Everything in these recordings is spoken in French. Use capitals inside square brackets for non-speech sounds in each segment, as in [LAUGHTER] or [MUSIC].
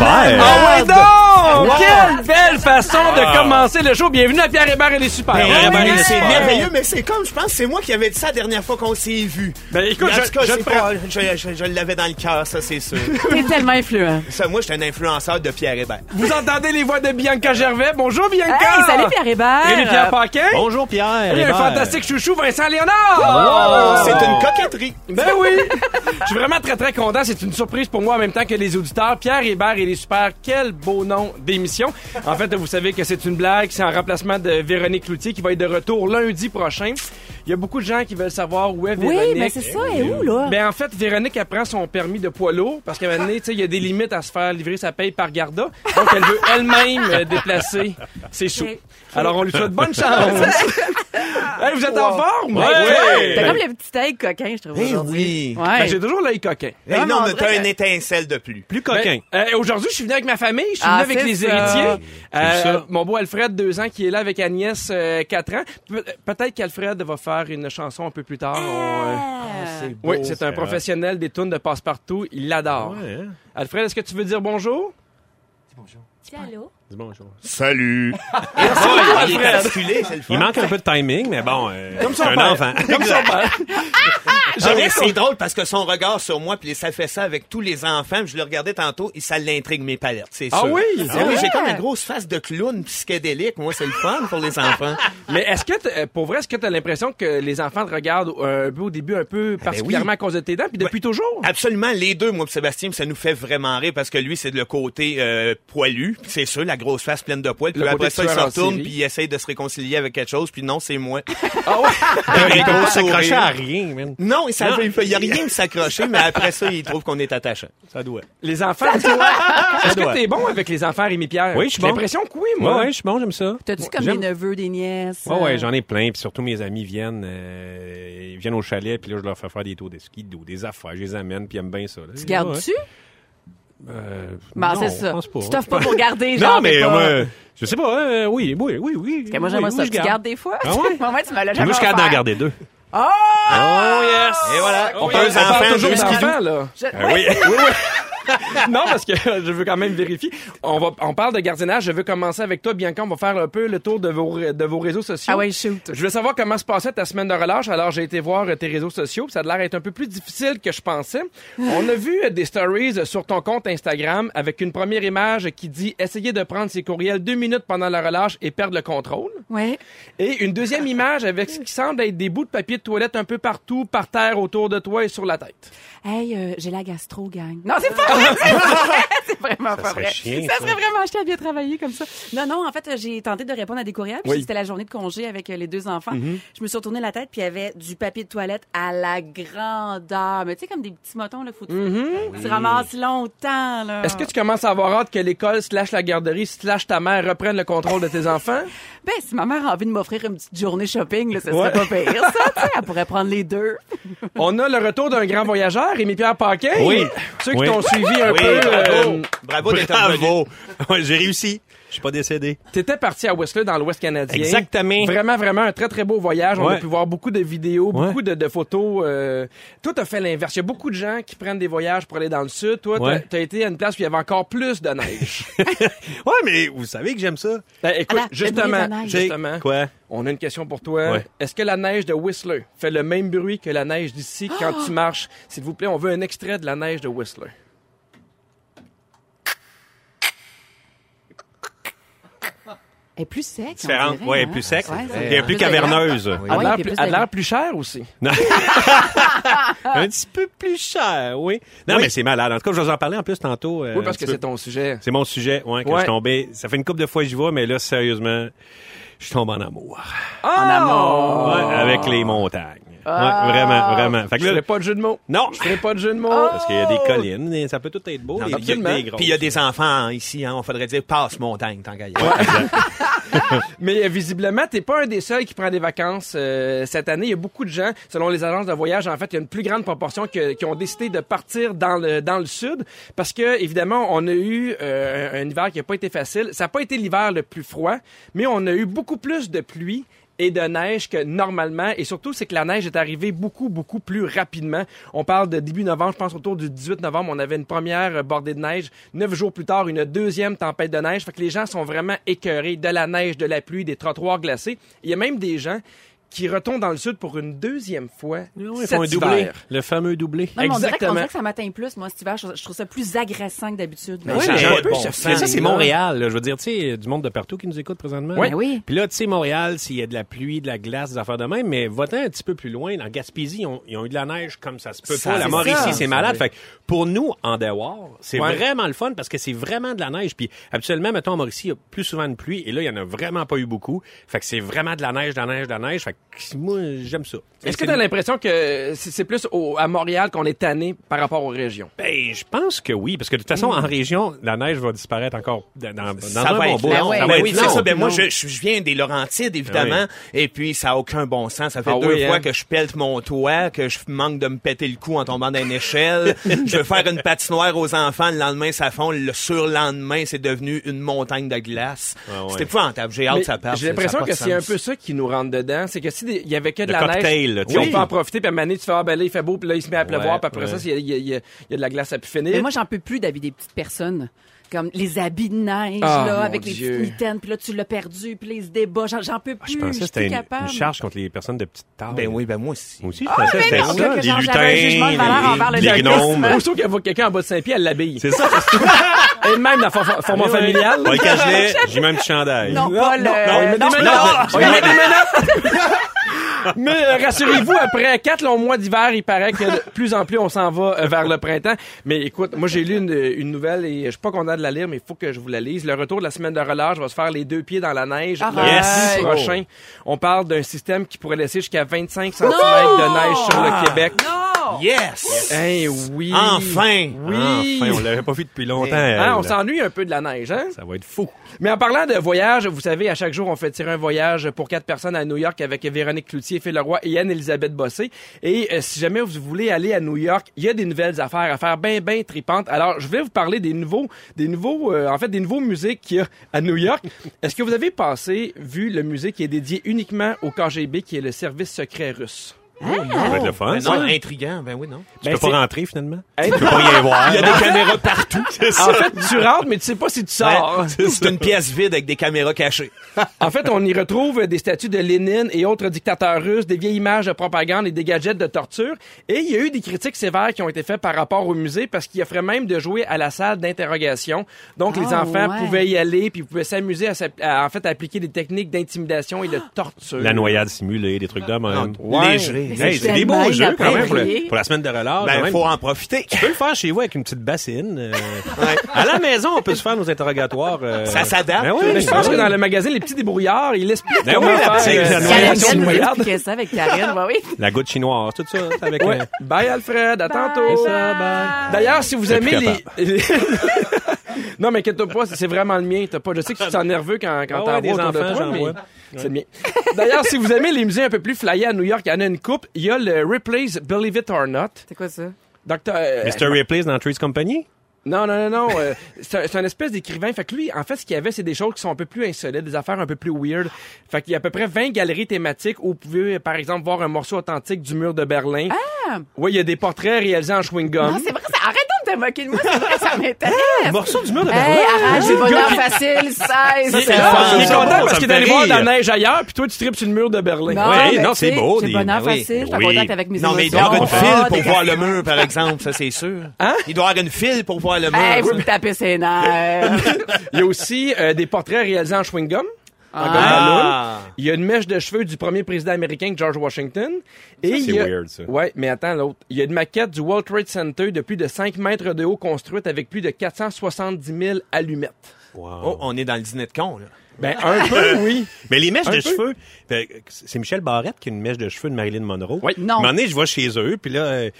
Il est super! Ah ouais, donc! Wow. Quelle belle façon de commencer le show. Bienvenue à Pierre Hébert et les super. Ben, Hébert et les ouais. C'est super. merveilleux, mais c'est comme, je pense, que c'est moi qui avais dit ça la dernière fois qu'on s'est vu. Ben, écoute, je- cas, je je, je- je l'avais dans le cœur, ça, c'est sûr. [LAUGHS] T'es tellement influent. ça, moi, j'étais un influenceur de Pierre Hébert. Vous entendez les voix de Bianca Gervais? Bonjour, Bianca. Hey, salut Pierre Hébert. Et Pierre Paquin. Bonjour Pierre Et un fantastique chouchou, Vincent Léonard. C'est une coquetterie. Ben oui! Je suis vraiment très très content. C'est une surprise pour moi en même temps que les auditeurs. Pierre Hébert et les super, quel beau nom d'émission. En fait, vous savez que c'est une blague. C'est en remplacement de Véronique Cloutier qui va être de retour lundi prochain. Il y a beaucoup de gens qui veulent savoir où est Oui, Véronique. mais c'est ça, et où, là? Ben en fait, Véronique elle prend son permis de poids lourd parce qu'à un moment donné, tu sais, il y a des limites à se faire livrer sa paye par Garda. Donc elle veut elle-même euh, déplacer ses sous. Ok. Alors on lui souhaite bonne chance. [LAUGHS] Hey, vous êtes en forme? Ouais. T'as comme le petit œil coquin, je trouve. Eh aujourd'hui. oui. Ouais. Ben, j'ai toujours l'œil coquin. Non, mais t'as une étincelle de plus. Plus coquin. Ben, euh, Aujourd'hui, je suis venu avec ma famille, je suis Ah, venu avec c'est les ça. héritiers. Euh, ça. mon beau Alfred, deux ans, qui est là avec Agnès, euh, quatre ans. Pe- Peut-être qu'Alfred va faire une chanson un peu plus tard. On, euh, Ah. Oui, c'est un professionnel des tunes de passe-partout. Il l'adore. Ouais, hein? Alfred, est-ce que tu veux dire bonjour? Allô? Dis bonjour. Salut. [LAUGHS] Il est articulé, c'est le fun. Il manque un peu de timing, mais bon, euh, Comme c'est son un père. enfant. Comme son père. [LAUGHS] Ah, c'est drôle parce que son regard sur moi, puis ça fait ça avec tous les enfants. Je le regardais tantôt et ça l'intrigue mes palettes, c'est Ah sûr. oui? Ah C'est oui, j'ai comme une grosse face de clown psychédélique. Moi, c'est le fun pour les enfants. [LAUGHS] Mais est-ce que, t'as- euh, pour vrai, est-ce que tu as l'impression que les enfants te regardent euh, un peu au début, un peu particulièrement à cause de tes dents, puis depuis toujours? Absolument, les deux, moi et Sébastien, ça nous fait vraiment rire parce que lui, c'est le côté euh, poilu, puis c'est sûr, la grosse face pleine de poils, puis Le après ça, il se retourne, puis il essaye de se réconcilier avec quelque chose, puis non, c'est moi. [LAUGHS] Ah ouais? [LAUGHS] Il peut s'accrocher à rien, man. Non, il Non. ne y a rien qui s'accrocher, mais après ça, il trouve qu'on est attachant. Ça doit. Les enfants, [LAUGHS] est-ce que t'es bon avec les enfants, Rémi Pierre? Oui, je suis J'ai l'impression que oui, moi. ouais, je suis bon, j'aime ça. T'as-tu comme des neveux, des nièces? Ouais, ouais, euh, j'en ai plein, puis surtout mes amis viennent, euh, ils viennent au chalet, puis là, je leur fais faire des tours de ski, d'eau, des affaires, je les amène, puis ils aiment bien ça. là. Tu gardes-tu? Euh, Ben, non, ça. pense pas. Tu [LAUGHS] t'offres pas pour garder, genre. Non, mais euh, je sais pas, euh, oui, oui, oui, oui. Parce que moi, oui, j'aimerais oui, ça. je Tu garde. gardes des fois? Ah ouais? [LAUGHS] Moi, tu me l'as Moi, jamais je capable d'en garder deux. Oh! Oh, yes! Et voilà, On peut enfants, toujours d'enfants, là. Je- Ah oui. [LAUGHS] non, parce que je veux quand même vérifier. On, va, on parle de gardiennage. Je veux commencer avec toi, Bianca. On va faire un peu le tour de vos, de vos réseaux sociaux. Ah ouais, shoot. Je veux savoir comment se passait ta semaine de relâche. Alors, j'ai été voir tes réseaux sociaux. Ça a l'air d'être un peu plus difficile que je pensais. On a vu des stories sur ton compte Instagram avec une première image qui dit « Essayez de prendre ses courriels deux minutes pendant la relâche et perdre le contrôle ». Ouais. Et une deuxième image avec ce qui semble être des bouts de papier de toilette un peu partout, par terre, autour de toi et sur la tête. Hey, euh, j'ai la gastro, gang. Non, c'est pas vrai! c'est pas vrai. [LAUGHS] C'est vraiment pas serait vrai. chiant, ça ça. serait vraiment chiant de bien travailler comme ça. Non, non, en fait, euh, j'ai tenté de répondre à des courriels. puis Oui. C'était la journée de congé avec euh, les deux enfants. Je me suis retourné la tête, puis il y avait du papier de toilette à la grandeur. Mais tu sais, comme des petits motons, là, faut tu ramasses longtemps, là. Est-ce que tu commences à avoir hâte que l'école slash la garderie slash ta mère reprenne le contrôle de tes enfants? [LAUGHS] Ben, si ma mère a envie de m'offrir une petite journée shopping, là, ça Ouais. serait pas pire, ça. tu sais. Elle pourrait prendre les deux. [LAUGHS] On a le retour d'un grand voyageur, Rémi-Pierre Paquin. Oui. Ceux qui Oui. t'ont suivi un Oui, peu, bravo. euh, Bravo. Bravo! Ouais, j'ai réussi. Je suis pas décédé. t'étais parti à Whistler dans l'Ouest canadien. Exactement. Vraiment, vraiment un très, très beau voyage. On a pu voir beaucoup de vidéos, Ouais. beaucoup de, de photos. Euh... Toi, t'as fait l'inverse. Il y a beaucoup de gens qui prennent des voyages pour aller dans le sud. Toi, t'as- Ouais. t'as été à une place où il y avait encore plus de neige. [LAUGHS] Ouais, mais vous savez que j'aime ça. Ben, écoute, Ah, la- justement, justement, Quoi? on a une question pour toi. Ouais. Est-ce que la neige de Whistler fait le même bruit que la neige d'ici quand [GASPS] tu marches? S'il vous plaît, on veut un extrait de la neige de Whistler. Elle est plus sec. Différente. dirait, Ouais, hein? plus sec. Elle est plus caverneuse. Elle a l'air plus- plus elle a de- l'air plus cher aussi. [LAUGHS] Un petit peu plus cher, oui. Non, Oui. mais c'est malade. En tout cas, je vais vous en parler en plus tantôt. euh, oui, parce que c'est ton sujet. C'est mon sujet, ouais, que Ouais. je suis tombé. Ça fait une couple de fois que j'y vais, mais là, sérieusement, je tombe en amour. En amour. Ouais, avec les montagnes. Ah. Ouais, vraiment, vraiment. Fait que Je ferai là, pas de jeu de mots. non, Je ferai pas de jeu de mots. parce qu'il y a des collines, et ça peut tout être beau. Non, il y a- des, grosses. Puis il y a des enfants ici, hein, on faudrait dire passe montagne, tant qu'à y aller. [LAUGHS] Mais euh, visiblement, t'es pas un des seuls qui prend des vacances euh, cette année. Il y a beaucoup de gens, selon les agences de voyage, en fait, il y a une plus grande proportion que- qui ont décidé de partir dans le dans le sud parce que évidemment, on a eu euh, un, un hiver qui a pas été facile. Ça n'a pas été l'hiver le plus froid, mais on a eu beaucoup plus de pluie et de neige que normalement. Et surtout, c'est que la neige est arrivée beaucoup, beaucoup plus rapidement. On parle de début novembre, je pense autour du 18 novembre, on avait une première bordée de neige. Neuf jours plus tard, une deuxième tempête de neige. Fait que les gens sont vraiment écœurés de la neige, de la pluie, des trottoirs glacés. Il y a même des gens qui retournent dans le sud pour une deuxième fois Ils cet font un doublé. hiver. Le fameux doublé. Non, mais on dirait, on Exactement. dirait que ça m'atteint plus, moi, cet hiver. Je, je trouve ça plus agressant que d'habitude. Mais ça mais, de mais bon ça, c'est Montréal. là. Je veux dire, tu sais, du monde de partout qui nous écoute présentement. Ben oui. Puis là, tu sais, Montréal, s'il y a de la pluie, de la glace, des affaires de même, mais va-t'en un petit peu plus loin. Dans Gaspésie, ils ont, ils ont eu de la neige comme ça se peut Ça, pas. La c'est Mauricie, c'est malade. Fait que pour nous, en dehors, c'est Ouais. vraiment le fun parce que c'est vraiment de la neige. Puis habituellement, mettons, en Mauricie, il y a plus souvent de pluie. Et là, il y en a vraiment pas eu beaucoup. Fait que c'est vraiment de la neige, de la neige, de la neige. Fait que moi, j'aime ça. Est-ce que tu as l'impression que c'est plus au- à Montréal qu'on est tanné par rapport aux régions? Ben, je pense que oui, parce que de toute façon, en région, la neige va disparaître encore dans, dans, dans ça un va bon être bout. long. Ça Ben va oui, long. ça. Ben moi, je, viens des Laurentides, évidemment, et puis ça a aucun bon sens. Ça fait Ah deux oui, fois hein? que je pète mon toit, que je manque de me péter le cou en tombant d'une échelle. je veux faire une patinoire aux enfants, le lendemain, ça fond. Le surlendemain, c'est devenu une montagne de glace. Ah ouais. C'est épouvantable. J'ai hâte Mais que ça parte. J'ai l'impression que de c'est un peu ça qui nous rentre dedans. C'est que s'il y avait que de Le la cocktail, neige, oui, on peut en profiter. Puis à un moment donné, tu fais, ah ben là, il fait beau, puis là, il se met à pleuvoir. Ouais, puis après ouais. ça, il y, a- il y a- il y a- il y a de la glace à pu finir. Mais moi, j'en peux plus d'habiller des petites personnes. Comme les habits de neige, Ah, là, avec les petites mitaines, puis là, tu l'as perdu, puis là, il se débat. J'en, j'en peux plus. Je pensais que c'était une, capable. une charge contre les personnes de petite taille. Ben oui, ben moi aussi. Moi aussi, je pensais que c'était non, ça. que Les lutins, les gars. gnomes. Aussitôt qu'elle voit quelqu'un en bas de Saint-Pierre, elle l'habille. C'est ça. Et [LAUGHS] même dans for- format familial. [LAUGHS] J'ai même petit chandail. Non, pas le... non, il met des non, menottes. non, Mais euh, rassurez-vous, après quatre longs mois d'hiver, il paraît que de plus en plus on s'en va euh, vers le printemps. Mais écoute, moi j'ai lu une, une nouvelle et je suis pas content de la lire, mais il faut que je vous la lise. Le retour de la semaine de relâche va se faire les deux pieds dans la neige Arrête. le Yes. 10 prochain. On parle d'un système qui pourrait laisser jusqu'à 25 cm de neige sur le Québec. non! Yes! Hein, oui. Enfin! Oui. Enfin, on l'avait pas vu depuis longtemps. Hein, on s'ennuie un peu de la neige, hein? Ça va être fou. Mais en parlant de voyage, vous savez, à chaque jour, on fait tirer un voyage pour quatre personnes à New York avec Véronique Cloutier, Phil Leroy et Anne-Elisabeth Bossé. Et euh, si jamais vous voulez aller à New York, il y a des nouvelles affaires à faire bien, bien tripantes. Alors, je vais vous parler des nouveaux, des nouveaux, euh, en fait, des nouveaux musées qu'il y a à New York. Est-ce que vous avez passé, vu le musée qui est dédié uniquement au KGB, qui est le service secret russe? Ça va être le fun, Ben non, intriguant, ben oui, non. Tu Ben, peux pas rentrer, finalement? Hein? Tu [LAUGHS] peux pas rien voir. Il y a des caméras partout. [LAUGHS] En fait, tu rentres, mais tu sais pas si tu sors. C'est une pièce vide avec des caméras cachées. [LAUGHS] En fait, on y retrouve des statues de Lénine et autres dictateurs russes, des vieilles images de propagande et des gadgets de torture. Et il y a eu des critiques sévères qui ont été faites par rapport au musée parce qu'il offrait même de jouer à la salle d'interrogation. Donc, les Ah, enfants ouais. pouvaient y aller puis pouvaient s'amuser à, en fait, à appliquer des techniques d'intimidation et de torture. La noyade simulée, des trucs de même. Ouais. Léger. Hey, c'est des beaux jeux quand même pour, le- inapproprié. pour la semaine de relâche. Ben, même. faut en profiter. Tu peux le faire chez vous avec une petite bassine. euh. [LAUGHS] À la maison, on peut se faire nos interrogatoires. euh. Ça s'adapte. Ben oui, Mais je pense ben que dans le magazine Les Petits Débrouillards, il explique Ben comment oui, la faire petite- euh, ça avec Karine, bah oui. La goutte chinoise, tout ça, c'est avec... Ouais. euh, Bye Alfred, à tantôt. D'ailleurs, si vous aimez les... [LAUGHS] non, mais inquiète-toi pas, c'est vraiment le mien. T'as pas... Je sais que tu te sens nerveux quand, quand Ah t'en ouais, vois autour de enfants, toi, mais c'est le mien. D'ailleurs, si vous aimez les musées un peu plus flyés à New York, il y en a une coupe. Il y a le Ripley's Believe It or Not. C'est quoi ça? Docteur... euh, Mr. Ripley's dans Trees Company? Non, non, non, non. euh, c'est un, espèce d'écrivain. Fait que lui, en fait, ce qu'il y avait, c'est des choses qui sont un peu plus insolites, des affaires un peu plus weird. Fait qu'il y a à peu près 20 galeries thématiques où vous pouvez, par exemple, voir un morceau authentique du mur de Berlin. Ah! Oui, il y a des portraits réalisés en chewing-gum. Non, c'est vrai, ça, arrête te moquer de moi, c'est vrai, ça m'intéresse. Morceau du mur de Hey, arrête, j'ai bonheur facile, 16. Il est, c'est il est ça content parce qu'il est allé voir de la neige ailleurs, puis toi, tu tripes sur le mur de Berlin. Non, Oui, non, c'est beau, J'ai des- bonheur facile, je suis en Oui. contact avec mes Non, mais il doit y avoir une Ah, file pour voir le mur, par exemple, ça c'est sûr. Hein? Il doit y avoir une file pour voir le mur. Hey, vous me tapez ses nerfs. [LAUGHS] Il y a aussi euh, des portraits réalisés en chewing-gum. En gomme Ah. Il y a une mèche de cheveux du premier président américain, George Washington. Et il c'est y a... weird, ça. Ouais, mais attends l'autre. Il y a une maquette du World Trade Center de plus de 5 mètres de haut construite avec plus de 470 000 allumettes. Wow. Oh, on est dans le dîner de con, là. Ben, un peu, [LAUGHS] oui. Mais les mèches Un de peu. cheveux, fait, c'est Michel Barrette qui a une mèche de cheveux de Marilyn Monroe. Oui. Non. Un moment donné, je vais chez eux, puis là, euh,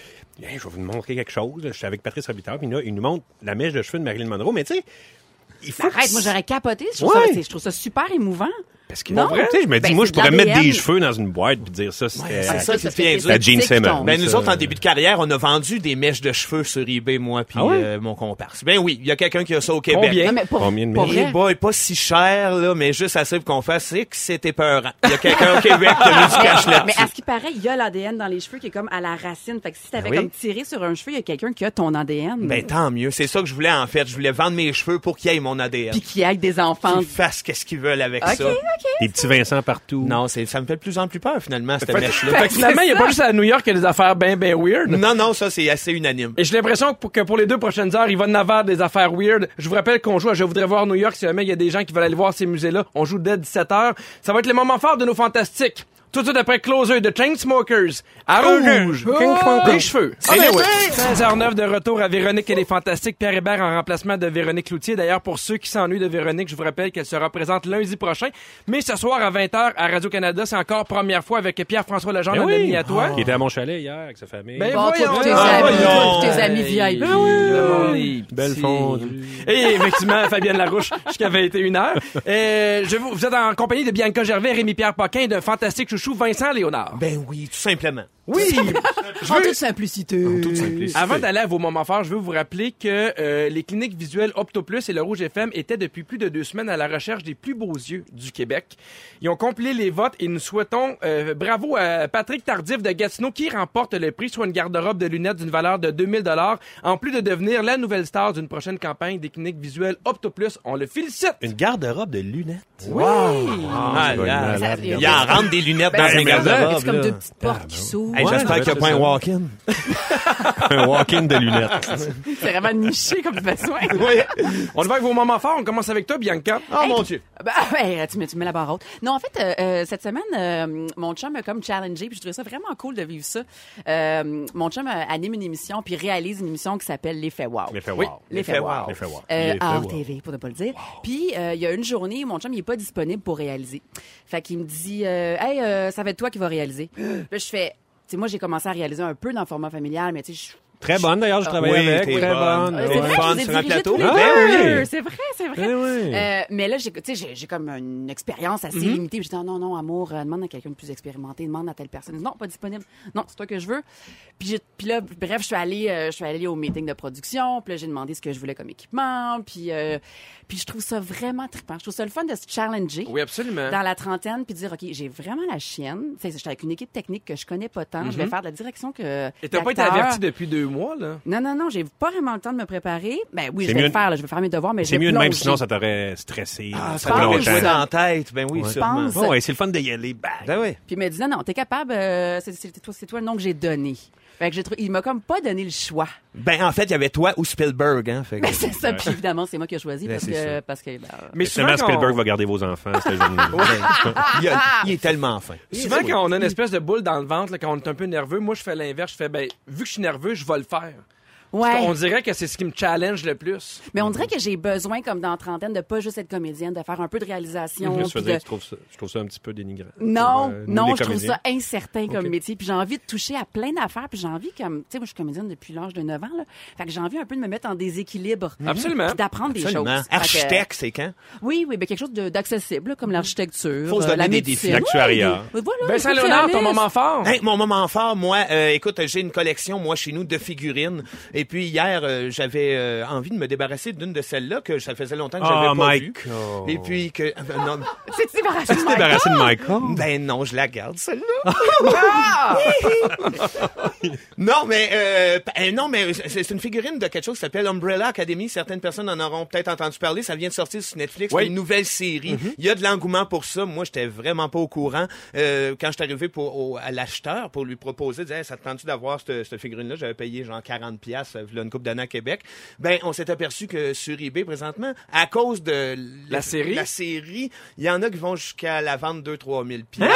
je vais vous montrer quelque chose. Je suis avec Patrice Robitaille, puis là, il nous montre la mèche de cheveux de Marilyn Monroe. Mais tu sais, il faut... Arrête, moi j'aurais capoté. Je trouve, Ouais. ça, je trouve ça super émouvant. Parce que, Non. tu sais, je me dis, Ben, moi, je pourrais mettre des cheveux dans une boîte puis dire ça, c'était... c'est ça, Ça, c'est ça bien dur. La Gene Simmons. Ben, nous autres, en début de carrière, on a vendu des mèches de cheveux sur eBay, moi, puis Ah ouais? euh, mon comparse. Ben oui, il y a quelqu'un qui a ça au Québec. Combien? Non, mais pour, Combien de mèches? Eh vrai. boy, pas si cher, là, mais juste assez pour qu'on fasse, c'est que c'était peurant. Il y a quelqu'un au Québec qui a mis du cash Mais là-dessus. à ce qui paraît, il y a l'ADN dans les cheveux qui est comme à la racine. Fait que si t'avais oui. comme tiré sur un cheveu, il y a quelqu'un qui a ton ADN. Ben, tant mieux. C'est ça que je voulais, en fait. Je voulais vendre mes cheveux pour qu'il y ait mon ADN. Puis qui aille des enfants. Qu'ils fassent qu'est-ce qu'ils veulent avec Ok, ça. Des petits Vincent partout. Non, c'est, ça me fait de plus en plus peur, finalement, cette mèche-là. fait que finalement, il n'y a pas juste à New York qu'il y a des affaires ben, ben weird. Non, non, ça, c'est assez unanime. Et j'ai l'impression que pour, que pour les deux prochaines heures, il va en avoir des affaires weird. Je vous rappelle qu'on joue à Je voudrais voir New York si jamais il y a des gens qui veulent aller voir ces musées-là. On joue dès 17h. Ça va être les moments forts de nos fantastiques. Tout de suite après Closer de Chainsmokers. À rouge. Des cheveux. Ah ben oui. 16h09 de retour à Véronique et les Fantastiques. Pierre Hébert en remplacement de Véronique Loutier. D'ailleurs, pour ceux qui s'ennuient de Véronique, je vous rappelle qu'elle sera présente lundi prochain. Mais ce soir à 20h à Radio-Canada, c'est encore première fois avec Pierre-François Legendre, Ben oui. ami à toi. Qui était à mon chalet hier avec sa famille. Ben Bon, voyons tes amis, voyons. puis tes amis VIP. Hey, Belle petit. fondue. Et effectivement, Fabienne Larouche, jusqu'à 21h. Euh, je vous, vous êtes en compagnie de Bianca Gervais, Rémi-Pierre Paquin, d'un fantastique chouchou Vincent Léonard. Ben oui, tout simplement. Oui! [LAUGHS] Je En veux- toute simplicité. toute simplicité. Avant d'aller à vos moments forts, je veux vous rappeler que euh, les cliniques visuelles OptoPlus et le Rouge FM étaient depuis plus de deux semaines à la recherche des plus beaux yeux du Québec. Ils ont compilé les votes et nous souhaitons euh, bravo à Patrick Tardif de Gatineau qui remporte le prix, soit une garde-robe de lunettes d'une valeur de 2000 dollars, en plus de devenir la nouvelle star d'une prochaine campagne des cliniques visuelles OptoPlus. On le félicite! Une garde-robe de lunettes? Oui! Ah, va là, ça- Il en rentre des lunettes Ben, dans c'est un mais garde-robe. C'est comme deux petites portes qui s'ouvrent. J'espère qu'il n'y a pas un walk-in. [LAUGHS] Un walk-in de lunettes. C'est vraiment niché comme besoin. [LAUGHS] Oui. On va avec vos moments forts. On commence avec toi, Bianca. Oh mon Dieu. Ben, ouais, tu, mets, tu mets la barre haute. Non, en fait, euh, euh, cette semaine, euh, mon chum m'a comme challengé, puis je trouvais ça vraiment cool de vivre ça. Mon chum anime une émission, puis réalise une émission qui s'appelle L'effet wow. L'effet wow. L'effet wow. L'effet wow. À. RTV, pour ne pas le dire. Puis, il y a une journée où mon chum, il est pas disponible pour réaliser. Fait qu'il me dit, euh, hey, euh, ça va être toi qui vas réaliser. [GASPS] Là, je fais, tu sais, moi, j'ai commencé à réaliser un peu dans le format familial, mais tu sais, je- Très bonne, d'ailleurs, je travaille Oui, avec. Très bonne. bonne. Euh, Ouais. C'est vrai, Fun je vous ai sur un dirigé plateau. tous les Ah deux. oui. C'est vrai, c'est vrai. Eh oui. Euh, mais là, j'ai, tu sais, j'ai, j'ai comme une expérience assez limitée. Puis J'ai dit, non, non, non, amour, euh, demande à quelqu'un de plus expérimenté, demande à telle personne. Non, pas disponible. Non, c'est toi que je veux. Puis, j'ai- puis là, bref, je suis allée, euh, je suis allée au meeting de production. Puis là, j'ai demandé ce que je voulais comme équipement. Puis, euh, puis je trouve ça vraiment trippant. Je trouve ça le fun de se challenger. Oui, absolument. Dans la trentaine, puis de dire, OK, j'ai vraiment la chienne. Tu sais, j'étais avec une équipe technique que je connais pas tant. Je vais faire de la direction que. Et t'as pas été averti depuis deux mois, là? Non, non, non, j'ai pas vraiment le temps de me préparer. Ben oui, je vais mieux le faire, là, je vais faire mes devoirs, mais je C'est mieux de même, sinon ça t'aurait stressé. Ah, ça fait longtemps. dans la tête. Ben oui, Ouais. sûrement. pense. Oh, ouais, c'est le fun d'y aller. Bang. Ben oui. Puis il m'a dit non, non, t'es capable, euh, c'est, c'est toi, c'est toi le nom que j'ai donné. Fait que j'ai il m'a comme pas donné le choix. Ben, en fait, il y avait toi ou Spielberg, hein. Fait que- Mais c'est ça, puis évidemment, c'est moi qui ai choisi Ben, parce que, parce que, ben, Mais Seulement quand Spielberg va garder vos enfants cette journée. [LAUGHS] il, a- il est tellement fin. [LAUGHS] Souvent, quand on a une espèce de boule dans le ventre, là, quand on est un peu nerveux, moi, je fais l'inverse. Je fais, ben, vu que je suis nerveux, je vais le faire. Ouais. On dirait que c'est ce qui me challenge le plus. Mais on dirait que j'ai besoin, comme dans la trentaine, de pas juste être comédienne, de faire un peu de réalisation. Je de- je trouve ça, je trouve ça un petit peu dénigrant. Non, Pour, euh, non, je trouve ça incertain comme métier. Puis j'ai envie de toucher à plein d'affaires. Puis j'ai envie, comme, tu sais, moi, je suis comédienne depuis l'âge de 9 ans, là. Fait que j'ai envie un peu de me mettre en déséquilibre. Absolument. Puis d'apprendre des choses. Que- Architecte, c'est quand? Oui, oui, ben quelque chose d'accessible, comme l'architecture, Faut se euh, donner la des médecine. défis. L'actuariat. Oui, voilà, Vincent Léonard, ton moment fort. Hey, mon moment fort, moi, euh, écoute, j'ai une collection, moi, chez nous, de figurines. Et puis hier, euh, j'avais euh, envie de me débarrasser d'une de celles-là que ça faisait longtemps que j'avais Oh, pas Mike. vue. Et puis que... euh, non, [LAUGHS] C'est débarrassé de débarrassé Michael? ben non, je la garde, celle-là. [LAUGHS] [LAUGHS] non, mais non, mais c'est une figurine de quelque chose qui s'appelle Umbrella Academy. Certaines personnes en auront peut-être entendu parler. Ça vient de sortir sur Netflix. Oui. C'est une nouvelle série. Il y a de l'engouement pour ça. Moi, j'étais vraiment pas au courant. Euh, quand je suis arrivé pour, au- à l'acheteur pour lui proposer, dire, Hey, ça te tente d'avoir cette, cette figurine-là? J'avais payé genre 40 pièces une coupe d'années à Québec. Ben, on s'est aperçu que sur eBay, présentement, à cause de La série? la série, il y en a qui vont jusqu'à la vente 2-3 000 pièces.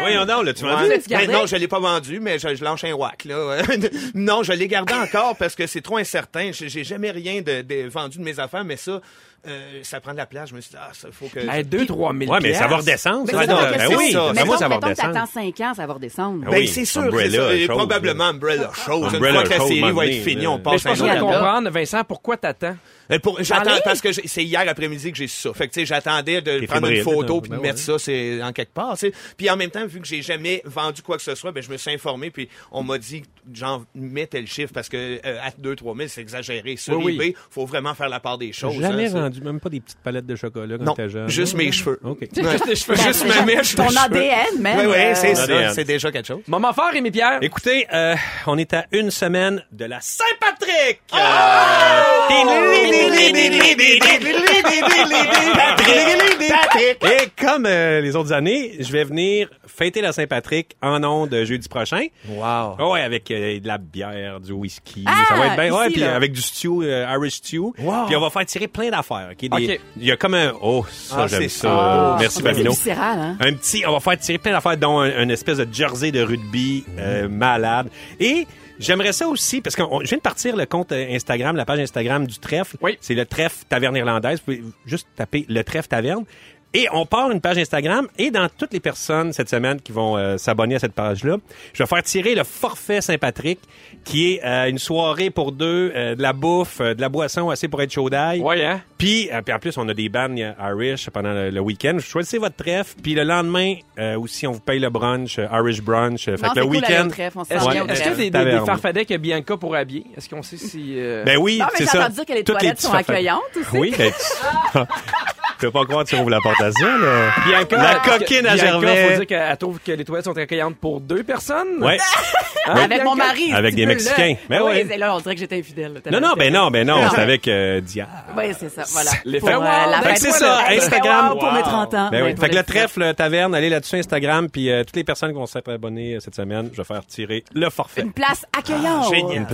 Voyons donc, là, tu m'as Ouais. dit. Ben non, je l'ai pas vendu, mais je, je lâche un whack, là. [LAUGHS] non, je l'ai gardé encore parce que c'est trop incertain. J'ai j'ai jamais rien de, de vendu de mes affaires, mais ça, euh, ça prend de la place. Je me suis dit, ah, ça faut que. Hey, 2-3 000 Ouais, mais ça va redescendre. Mais ça. ça, Ben oui, ça. ben Mettons- moi, ça va redescendre. t'attends 5 ans, ça va redescendre. Ah Ben, oui, c'est sûr, Umbrella, c'est ça. Chose, probablement Umbrella Chose. Une Umbrella fois que la série va être finie, on Mais passe je à un pense qu'on autre. Canada. comprendre, Vincent, pourquoi t'attends? Euh, pour- J'attends parce que j'ai- c'est hier après-midi que j'ai su ça. Fait que tu sais, j'attendais de T'es prendre une photo là. puis Ben de mettre ouais. ça c'est en quelque part. tu sais. Puis en même temps, vu que j'ai jamais vendu quoi que ce soit, ben je me suis informé puis on m'a dit genre mets tel chiffre parce que euh, à 2 3 000 c'est exagéré. Sur Oui, oui. eBay, faut vraiment faire la part des choses. Jamais hein, vendu, même pas des petites palettes de chocolat quand Non, t'étais jeune. juste mes cheveux. OK. [LAUGHS] Juste les cheveux. Juste ma mèche. Ton. ADN, même. Oui, oui, euh, c'est ADN. ça. C'est déjà quelque chose. Moment fort, Rémi Pierre. Écoutez, euh, on est à une semaine de la Saint-Patrick. Euh, Et comme euh, les autres années, je vais venir fêter la Saint-Patrick en ondes jeudi prochain. Wow. Oh ouais, avec euh, de la bière, du whisky. Ah, ça va être bien. Ouais, puis là. avec du stew, euh, Irish stew. Wow. Puis on va faire tirer plein d'affaires. ok? Des- Ok. Il y a comme un... Oh, ça, Ah, j'aime ça. Ah, Merci, Babino. Viscéral, hein? Un petit, on va faire tirer plein d'affaires, dont un, une espèce de jersey de rugby euh, malade. Et j'aimerais ça aussi, parce que je viens de partir le compte euh, Instagram, la page Instagram du trèfle. Oui. C'est le trèfle taverne irlandaise. Vous pouvez juste taper le trèfle taverne. Et on part une page Instagram et dans toutes les personnes cette semaine qui vont euh, s'abonner à cette page-là, je vais faire tirer le forfait Saint-Patrick, qui est euh, une soirée pour deux, euh, de la bouffe, euh, de la boisson assez pour être chaud d'ail. Ouais, hein? Puis, euh, puis en plus, on a des euh, Irish pendant le, le week-end. Choisissez votre trèfle. Puis le lendemain, euh, aussi, on vous paye le brunch, euh, Irish brunch. Euh, Fait que le cool, week-end. Est-ce Ouais, est-ce qu'il y a des, des, des farfadets que Bianca pour habiller? Est-ce qu'on sait si... euh, Ben oui, c'est ça. entendu que les Toutes toilettes sont farfadets. accueillantes aussi. Oui, ben, [LAUGHS] [LAUGHS] tu veux pas croire que tu ouvres la porte à ça, là. Bianca, La coquine à Gervais. faut dire qu'elle trouve que les toilettes sont accueillantes pour deux personnes. Ouais. [LAUGHS] Hein, Avec Bianca? mon mari. Avec si des Mexicains. là. Ben oui, ouais. là, on dirait que j'étais infidèle. Non, non, ben non, ben non, Non. c'est avec euh, Dia. Oui, c'est ça, voilà. Les Pour, faits euh, la Fait que c'est ça, Instagram. wow pour mes 30 ans. Ben oui. Fait que les trèfle euh, taverne, allez là-dessus Instagram, puis euh, toutes les personnes qui vont s'être abonnées cette semaine, je vais faire tirer le forfait. Une place accueillante. Génial.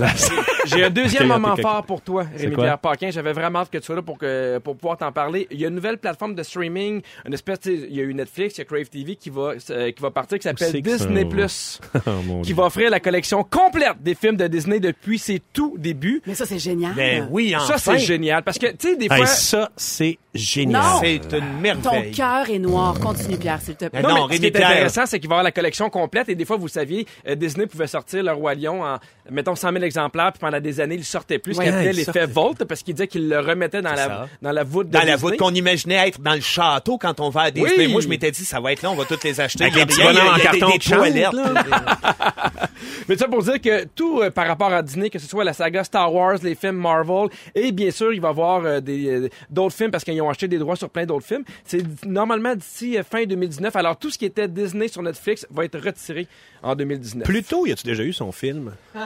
J'ai un deuxième moment fort pour toi, Rémi? Pierre Paquin. J'avais vraiment hâte que tu sois là pour, que, pour pouvoir t'en parler. Il y a une nouvelle plateforme de streaming, une espèce, il y a eu Netflix, il y a Crave TV qui va, euh, qui va partir, qui s'appelle Disney ouais. Plus, [LAUGHS] Oh, mon qui va offrir la collection complète des films de Disney depuis ses tout débuts. Mais ça, c'est génial. Ben oui, enfin. Ça, c'est génial. Parce que, tu sais, des Hey, fois... ça, c'est génial. C'est une Ton merveille. cœur est noir. Continue, Pierre, s'il te plaît. Ben Non, non, mais ce qui est Pierre. intéressant, c'est qu'il va y avoir la collection complète et des fois, vous saviez, euh, Disney pouvait sortir le Roi Lion en, mettons, 100 000 exemplaires, puis pendant des années, il sortait plus, ce Ouais, qu'il appelait il l'effet Volt, parce qu'il disait qu'il le remettait dans la, ça. dans la voûte de Dans la voûte qu'on imaginait être dans le château quand on va à Disney. Oui. Moi, je m'étais dit, ça va être là, on va toutes les acheter. Avec les petits bonhommes en des- carton des toilettes. [LAUGHS] Mais ça pour dire que tout euh, par rapport à Disney, que ce soit la saga Star Wars, les films Marvel, et bien sûr, il va y avoir euh, des, euh, d'autres films parce qu'ils ont acheté des droits sur plein d'autres films. C'est normalement d'ici euh, fin 2019. Alors tout ce qui était Disney sur Netflix va être retiré en 2019. Plus tôt, y a-tu déjà eu son film? [LAUGHS]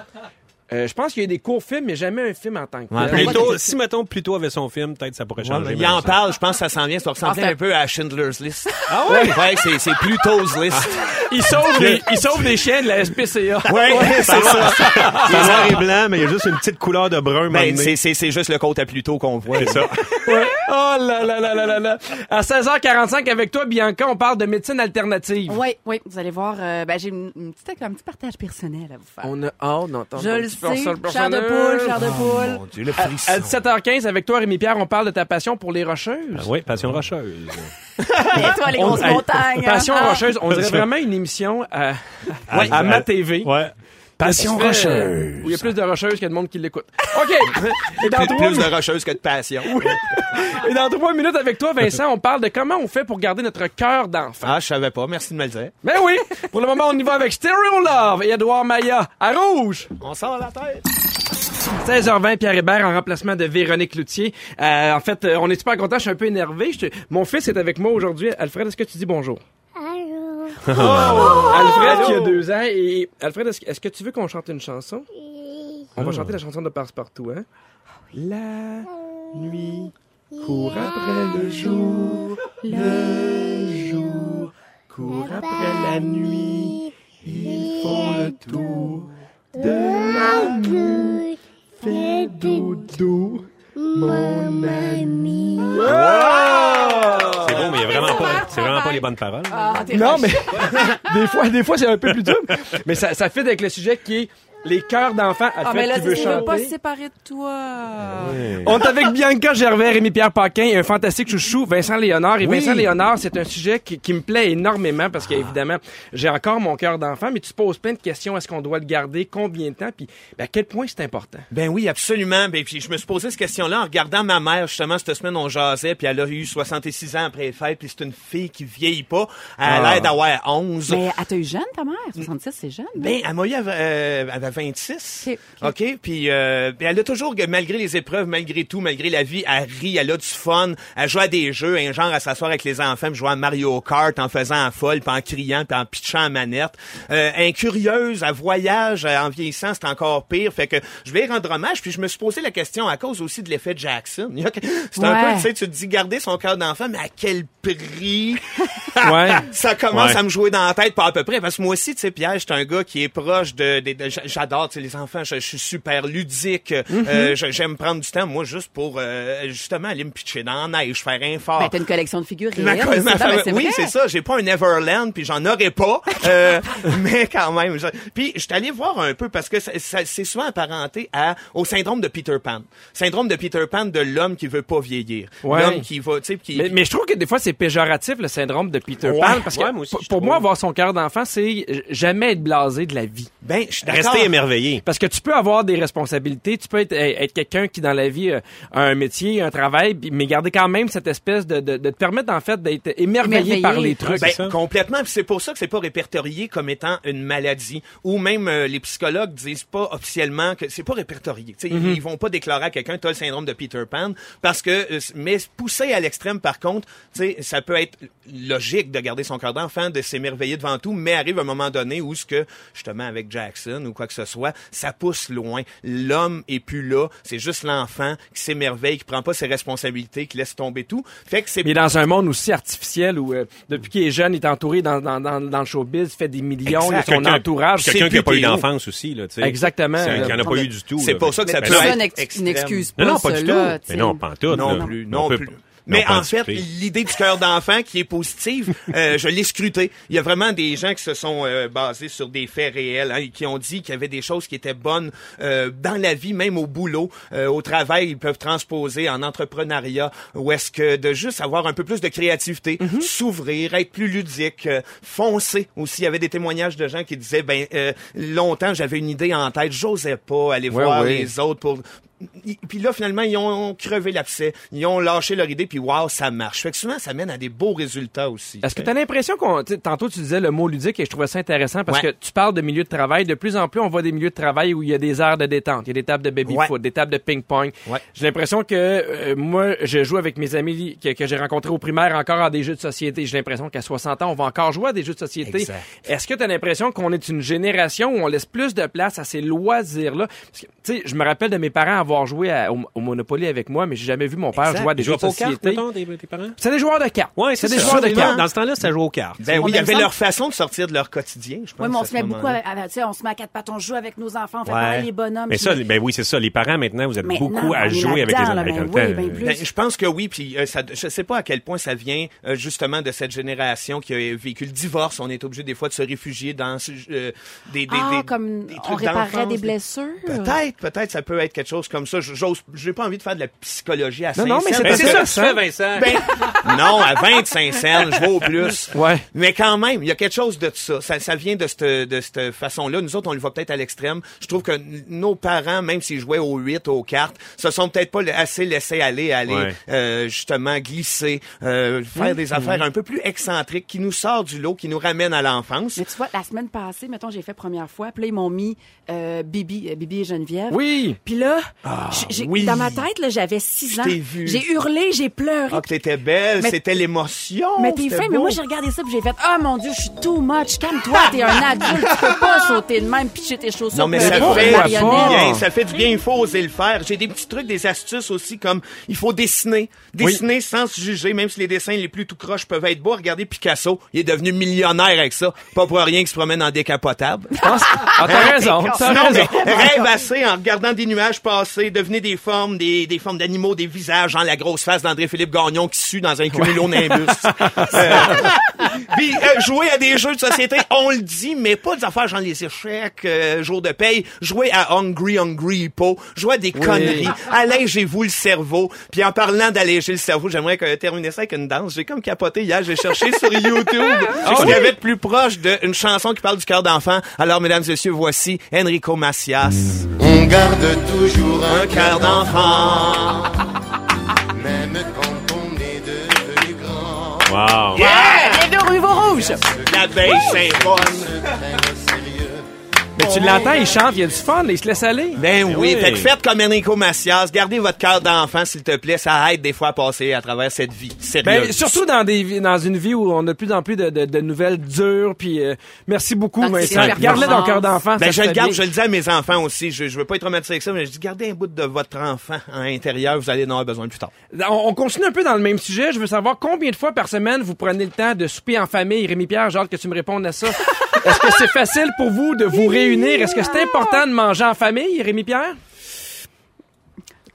Euh, je pense qu'il y a des courts films, mais jamais un film en tant que Ouais, Plutôt, si, mettons, Pluto avait son film, peut-être ça pourrait Ouais, changer. mais il en ça- parle, je pense que ça s'en vient. Ça ressemble fait- un peu à Schindler's List. [LAUGHS] Ah ouais? Ouais, c'est, c'est Pluto's List. Il sauve, des, il sauve des chiens de la SPCA. Ouais, c'est ça. [LAUGHS] C'est noir et blanc, mais il y a juste une petite couleur de brun. Ben, c'est, donné. c'est, c'est juste le côte à Pluto qu'on voit. C'est ça. [LAUGHS] Ouais. Oh là là là là là là. À 16h45 avec toi, Bianca, on parle de médecine alternative. Oui, oui, vous allez voir. euh, ben, j'ai une, une petite, un petit partage personnel à vous faire. On a hâte d'entendre Personnel chair de poule, chair de Oh, poule. mon Dieu, le À, frisson. à 17h15 avec toi, Rémi Pierre, on parle de ta passion pour les rocheuses. Ah oui, Passion Rocheuse. [LAUGHS] Et toi, les On- grosses hey, montagnes. Passion hein? rocheuse, on dirait vraiment une émission à, à à- ma TV. Ouais. Passion fait, Rocheuse. euh, Où il y a plus de rocheuses que de monde qui l'écoute. [LAUGHS] OK. Et dans, Plus, trois, plus de rocheuse que de passion. et dans trois minutes avec toi, Vincent, on parle de comment on fait pour garder notre cœur d'enfant. Ah, je savais pas. Merci de me le dire. Mais oui, pour le moment, on y va avec Stereo Love et Edouard Maya à rouge. On sort la tête. 16h20, Pierre Hébert en remplacement de Véronique Loutier. Euh, en fait, euh, on est super content, je suis un peu énervé. Mon fils est avec moi aujourd'hui. Alfred, est-ce que tu dis bonjour? [LAUGHS] Allô? Alfred qui a deux ans. Et Alfred, est-ce, que tu veux qu'on chante une chanson? On va chanter la chanson de Passe-Partout, hein? La nuit court après le jour, le jour court après la nuit. Ils font le tour de la nuit. Fais dodo, mon ami. C'est beau, mais il y a vraiment pas, c'est vraiment pas les bonnes paroles. Ah, Non, mais [LAUGHS] des fois, des fois c'est un peu plus dur. Mais ça, ça fit avec le sujet qui est les cœurs d'enfants. Ah, Alfred mais là, qui veut pas se chanter. séparer de toi. On est avec Bianca Gervais, Rémi-Pierre Paquin et un fantastique chouchou, Vincent Léonard. Et Oui. Vincent Léonard, c'est un sujet qui, qui me plaît énormément parce qu'évidemment, j'ai encore mon cœur d'enfant, mais tu te poses plein de questions. Est-ce qu'on doit le garder? Combien de temps? Puis ben, à quel point c'est important? Ben oui, absolument. Ben, puis je me suis posé cette question-là en regardant ma mère. Justement, cette semaine, on jasait, puis elle a eu 66 ans après les fêtes, puis c'est une fille qui vieillit pas. Elle a Ah. l'air d'avoir 11. Mais elle t'a eu jeune, ta mère? 66, c'est jeune. non? Ben, elle m'a eu, euh, elle avait 26. Ok, OK. Puis, euh, elle a toujours, malgré les épreuves, malgré tout, malgré la vie, elle rit, elle a du fun. Elle joue à des jeux, un genre à s'asseoir avec les enfants, puis jouer à Mario Kart en faisant la folle, puis en criant, puis en pitchant la manette. Euh, incurieuse, elle voyage, en vieillissant, c'est encore pire. Fait que je vais y rendre hommage, puis je me suis posé la question à cause aussi de l'effet Jackson. C'est un Ouais. peu, tu sais, tu te dis garder son cœur d'enfant, mais à quel prix? [LAUGHS] Ouais. ça commence Ouais. à me jouer dans la tête, pas à peu près. Parce que moi aussi, tu sais, Pierre, j'étais un gars qui est proche de... de- de- J'adore, tu sais, les enfants. Je, je suis super ludique. Mm-hmm. Euh, je- J'aime prendre du temps, moi, juste pour, euh, justement, aller me pitcher dans la neige, faire un fort. Ben, t'as une collection de figurines. Ma- c'est ma ça, ben, famille- c'est oui, vrai. c'est ça. J'ai pas un Neverland, puis j'en aurais pas. Euh, [LAUGHS] mais quand même. je- Puis je suis allé voir un peu parce que ça- ça- c'est souvent apparenté à au syndrome de Peter Pan. Syndrome de Peter Pan de l'homme qui veut pas vieillir. Ouais. L'homme qui va, tu sais, qui. Mais, mais je trouve que des fois, c'est péjoratif, le syndrome de Peter Ouais. Pan. Parce que Ouais, moi aussi, pour- moi, avoir son cœur d'enfant, c'est jamais être blasé de la vie. ben, je suis d'accord. Restez émerveillé. Parce que tu peux avoir des responsabilités, tu peux être, être quelqu'un qui dans la vie euh, a un métier, un travail, mais garder quand même cette espèce de, de, de te permettre en fait d'être émerveillé, Émerveillé. par les trucs. Ben, complètement. C'est pour ça que c'est pas répertorié comme étant une maladie. Ou même euh, les psychologues disent pas officiellement que c'est pas répertorié. Sais, Mm-hmm. ils, vont pas déclarer à quelqu'un t'as le syndrome de Peter Pan parce que euh, mais poussé à l'extrême par contre, ça peut être logique de garder son cœur d'enfant, de s'émerveiller devant tout, mais arrive un moment donné où ce que justement avec Jackson ou quoi que ce soit, ça pousse loin. L'homme est plus là, c'est juste l'enfant qui s'émerveille, qui prend pas ses responsabilités, qui laisse tomber tout. Fait que c'est Mais dans un monde aussi artificiel où, euh, depuis qu'il est jeune, il est entouré dans, dans, dans, dans le showbiz, fait des millions, il a Exact. son entourage. c'est Quelqu'un qui n'a pas plus eu d'enfance aussi, là, tu sais. Exactement. C'est- Qui en a pas eu du tout. c'est pour ça que ça peut être une excuse Non, pas, non, pas du ça, tout. Mais non, pas en tout. Non plus, On non peut- plus. Mais en fait, l'idée du cœur d'enfant qui est positive, euh, [LAUGHS] je l'ai scruté. Il y a vraiment des gens qui se sont euh, basés sur des faits réels, hein, qui ont dit qu'il y avait des choses qui étaient bonnes euh, dans la vie, même au boulot, euh, au travail, ils peuvent transposer en entrepreneuriat, ou est-ce que de juste avoir un peu plus de créativité, Mm-hmm. s'ouvrir, être plus ludique, euh, foncer aussi. Il y avait des témoignages de gens qui disaient, ben euh, longtemps j'avais une idée en tête, j'osais pas aller Ouais, voir ouais. les autres pour ils- Puis là, finalement, ils ont crevé l'abcès. Ils ont lâché leur idée, puis waouh, ça marche. Fait que souvent, ça mène à des beaux résultats aussi. Est-ce que tu as l'impression qu'on. Tantôt, tu disais le mot ludique et je trouvais ça intéressant parce Ouais. que tu parles de milieu de travail. De plus en plus, on voit des milieux de travail où il y a des aires de détente. Il y a des tables de baby-foot, Ouais. des tables de ping-pong. Ouais. J'ai l'impression que euh, moi, je joue avec mes amis que, que j'ai rencontrés au primaire encore à des jeux de société. J'ai l'impression qu'à 60 ans, on va encore jouer à des jeux de société. Est-ce que tu as l'impression qu'on est une génération où on laisse plus de place à ces loisirs-là? Tu sais, je me rappelle de mes parents avoir joué à- au, au Monopoly avec moi, mais j'ai jamais vu mon père Exact. jouer à des jeux de société. mettons, tes, tes parents? C'est des joueurs de cartes. Ouais, c'est des ça. joueurs de cartes. Dans ce temps-là, ça joue aux cartes. Ben oui, il y avait leur façon de sortir de leur quotidien, je pense. Oui, mais on à se met beaucoup sais, on se met à quatre pattes, on joue avec nos enfants, on fait pareil, les bonhommes. Mais ça, ben oui, c'est ça. Les parents, maintenant, vous êtes beaucoup à jouer avec les avec ben ben je pense que oui, puis euh, ça, je sais pas à quel point ça vient euh, justement de cette génération qui a vécu le divorce. On est obligé des fois de se réfugier dans euh, des, des, Ah, des- comme des on des des- blessures. Peut-être, peut-être, ça peut être quelque chose comme ça. J'ose, j'ai pas envie de faire de la psychologie à Non, non, mais Saint-Saëns, c'est ça que tu fais, Vincent. Ben, [LAUGHS] non, à 25 cents, je vaux plus. [LAUGHS] Ouais. Mais quand même, il y a quelque chose de ça. Ça, ça vient de cette, de cette façon-là. Nous autres, on le voit peut-être à l'extrême. Je trouve que n- nos parents, même s'ils jouaient au 8, aux cartes, se sont peut-être pas assez laissés aller, aller Ouais. euh, justement glisser, euh, faire des affaires un peu plus excentriques qui nous sortent du lot, qui nous ramènent à l'enfance. Mais tu vois, la semaine passée, mettons, j'ai fait première fois, puis là, ils m'ont mis euh, Bibi, euh, Bibi et Geneviève. Oui. Puis là, j'ai- j'ai- oui. dans ma tête, là, j'avais 6 Je ans. t'ai vu. J'ai hurlé, j'ai pleuré. Ah, que t'étais belle, Mais- c'était l'émotion. Mais t'es fin, mais beau. moi j'ai regardé ça puis j'ai fait Ah mon dieu, je suis too much, calme-toi, t'es un [LAUGHS] adulte, tu peux pas sauter de même, pitcher tes chaussures. Non, mais ça fait du bien. Ça fait du bien. Il faut oser le faire. J'ai des petits trucs, des astuces aussi, comme il faut dessiner. Dessiner sans se juger, même si les dessins les plus tout croches peuvent être beaux. Regardez Picasso. Il est devenu millionnaire avec ça. Pas pour rien qu'il se promène en décapotable. Ah, t'as raison. T'as raison. mais rêve assez en regardant des nuages passer devenez des formes, des, des formes d'animaux, des visages, genre la grosse face d'André-Philippe Gagnon qui sue dans un cumulonimbus. Euh, Puis euh, jouer à des jeux de société, on le dit, mais pas des affaires genre les échecs, euh, jour de paye. Jouer à Hungry Hungry Hippo, jouer à des conneries. Allégez-vous le cerveau. Puis en parlant d'alléger le cerveau, j'aimerais que terminer ça avec une danse. J'ai comme capoté hier, j'ai cherché sur YouTube ce qu'il y avait de plus proche d'une chanson qui parle du cœur d'enfant. Alors, mesdames et messieurs, voici Enrico Macias. On garde toujours Un cœur d'enfant. même quand on est devenu grand. Wow. Bienvenue au Ruveau Rouge! Traîne sérieux. Mais tu l'entends, il chante, il y a du fun, il se laisse aller. Ben oui, oui. fait que faites comme Enrico Macias, gardez votre cœur d'enfant s'il te plaît, ça aide des fois à passer à travers cette vie. Ben, surtout dans des dans une vie où on a de plus en plus de, de, de nouvelles dures puis euh, merci beaucoup Dans tes Vincent. Garde-le dans le cœur d'enfant. Ben, ça je le fait garde, bien. je le dis à mes enfants aussi. Je, je veux pas être traumatisé avec ça, mais je dis gardez un bout de votre enfant à l'intérieur, vous allez en avoir besoin plus tard. On, on continue un peu dans le même sujet. Je veux savoir combien de fois par semaine vous prenez le temps de souper en famille. Rémi Pierre, j'ai hâte que tu me répondes à ça. [LAUGHS] Est-ce que c'est facile pour vous de vous réunir? Est-ce que c'est important de manger en famille, Rémi Pierre?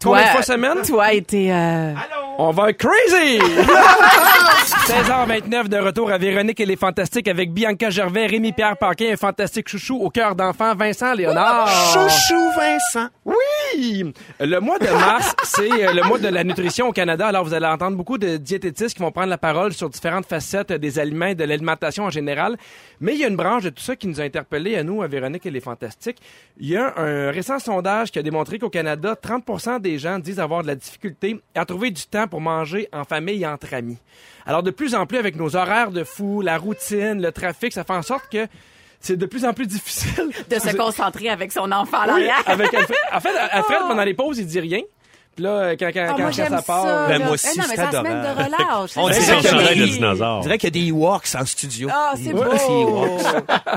Combien de fois semaine? Toi, été, euh... On va être crazy! [LAUGHS] [LAUGHS] 16h29 de retour à Véronique et les Fantastiques avec Bianca Gervais, Rémi Pierre Paquin, un fantastique chouchou au cœur d'enfant, Vincent Léonard. Chouchou Vincent. Oui! Le mois de mars, c'est euh, le mois de la nutrition au Canada. Alors, vous allez entendre beaucoup de diététistes qui vont prendre la parole sur différentes facettes des aliments et de l'alimentation en général. Mais il y a une branche de tout ça qui nous a interpellés à nous, à Véronique et les Fantastiques. Il y a un récent sondage qui a démontré qu'au Canada, 30 des gens disent avoir de la difficulté à trouver du temps pour manger en famille et entre amis. Alors, de plus en plus, avec nos horaires de fou, la routine, le trafic, ça fait en sorte que c'est de plus en plus [LAUGHS] difficile de se concentrer avec son enfant à oui, l'arrière. avec Alfred. En fait, Alfred, pendant les pauses, il dit rien. Puis là, quand, quand, Ah, quand, moi, quand j'aime ça part... ça. Ben, moi aussi, Eh c'est c'est la semaine de relâche. On dirait qu'il y a des- dinosaure. On dirait qu'il y a des Ewoks en studio. Ah, c'est beau. [LAUGHS]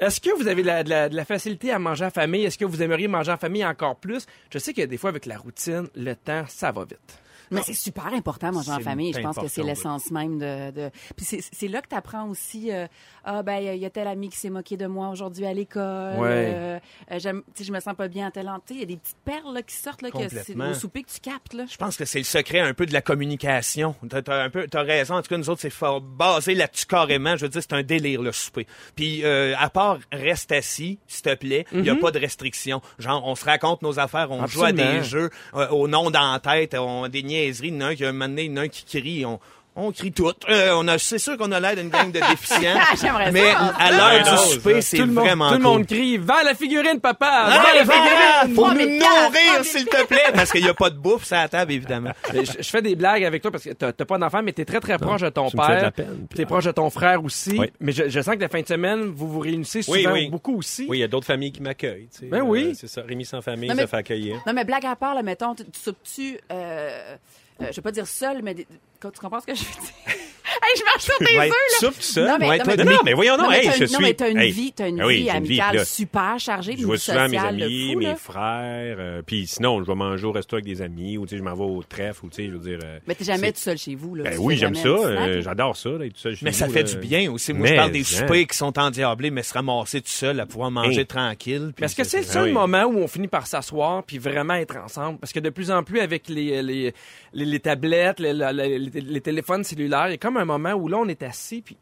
Est-ce que vous avez de la, de la- de la facilité à manger en famille? Est-ce que vous aimeriez manger en famille encore plus? Je sais que des fois, avec la routine, le temps, ça va vite. Mais c'est super important manger en famille. Je pense que c'est l'essence même de. de... Puis c'est- là que tu apprends aussi. euh, ah ben il y a tel ami qui s'est moqué de moi aujourd'hui à l'école. Ouais. euh, euh, j'aime- tu sais, je me sens pas bien à tel endroit. Il y a des petites perles là, qui sortent là, que c'est au souper que tu captes là. Je pense que c'est le secret un peu de la communication. T'as, t'as un peu, t'as raison. En tout cas, nous autres, c'est fort basé là-dessus carrément. Je veux dire, c'est un délire, le souper. Puis, euh, à part, reste assis, s'il te plaît. Il y a pas de restriction. Genre, on se raconte nos affaires, on joue à des jeux au nom la tête, on des Il y en a un qui a un moment donné, il y en a un qui crie. On, on crie tout. Euh, on a, c'est sûr qu'on a l'air d'une gang de [LAUGHS] déficients. Ça, mais ça. à l'heure du souper, c'est tout le monde, vraiment tout le cool. monde crie « Va la figurine, papa! Va Ah, la figurine! Faut Trois nous nourrir, s'il te plaît, parce qu'il n'y a pas de bouffe sur la table, évidemment. [LAUGHS] Je, je fais des blagues avec toi parce que t'as t'as pas d'enfant, mais t'es très très proche de ton père. T'es proche de ton frère aussi. Oui. Mais je, je sens que la fin de semaine, vous vous réunissez souvent Oui, oui. beaucoup aussi. Oui, il y a d'autres familles qui m'accueillent. tu sais. Ben oui. Euh, c'est ça. Rémi sans famille, Non, mais- ça fait accueillir. Non mais blague à part là, mettons, tu, tu soupes-tu. Euh, euh, je vais pas dire seul, mais des- tu comprends ce que je veux dire? Hey, je marche sur tes Ouais, œufs là. Soupe tout seul. Non, mais- Ouais, non, toi, mais- non, non, mais voyons, non, mais hey, je une- non, suis. mais t'as une hey, vie, t'as une ah oui, vie j'ai une vie, amicale super chargée, Je vois souvent mes amis, fou, mes là. frères. euh, Puis sinon, je vais manger au resto avec des amis ou tu sais, je m'en vais au trèfle ou tu sais, je veux dire. euh, Mais t'es jamais tout seul chez vous là. Ben oui, j'aime ça. euh. J'adore ça, là, tout ça. chez Mais ça fait là. du bien aussi. Moi, je parle des hein. soupers qui sont endiablés, mais se ramasser tout seul à pouvoir manger tranquille. est-ce que c'est le Ah seul moment où on finit par s'asseoir puis vraiment être ensemble? Parce que de plus en plus, avec les, les, les, les tablettes, les téléphones cellulaires, il y a comme un moment où là, on est assis puis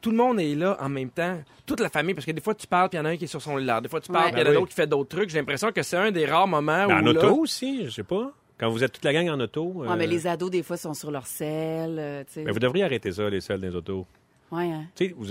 tout le monde est là en même temps. Toute la famille, parce que des fois, tu parles puis il y en a un qui est sur son cellulaire. Des fois, tu parles puis il y en Ben a oui. d'autres qui fait d'autres trucs. J'ai l'impression que c'est un des rares moments Ben, où en là- auto aussi, je sais pas. Quand vous êtes toute la gang en auto. Ouais, euh, mais les ados, des fois, sont sur leur selle. euh, tu sais. ben, vous devriez arrêter ça, les seuls dans les autos. Ouais, hein. Vous-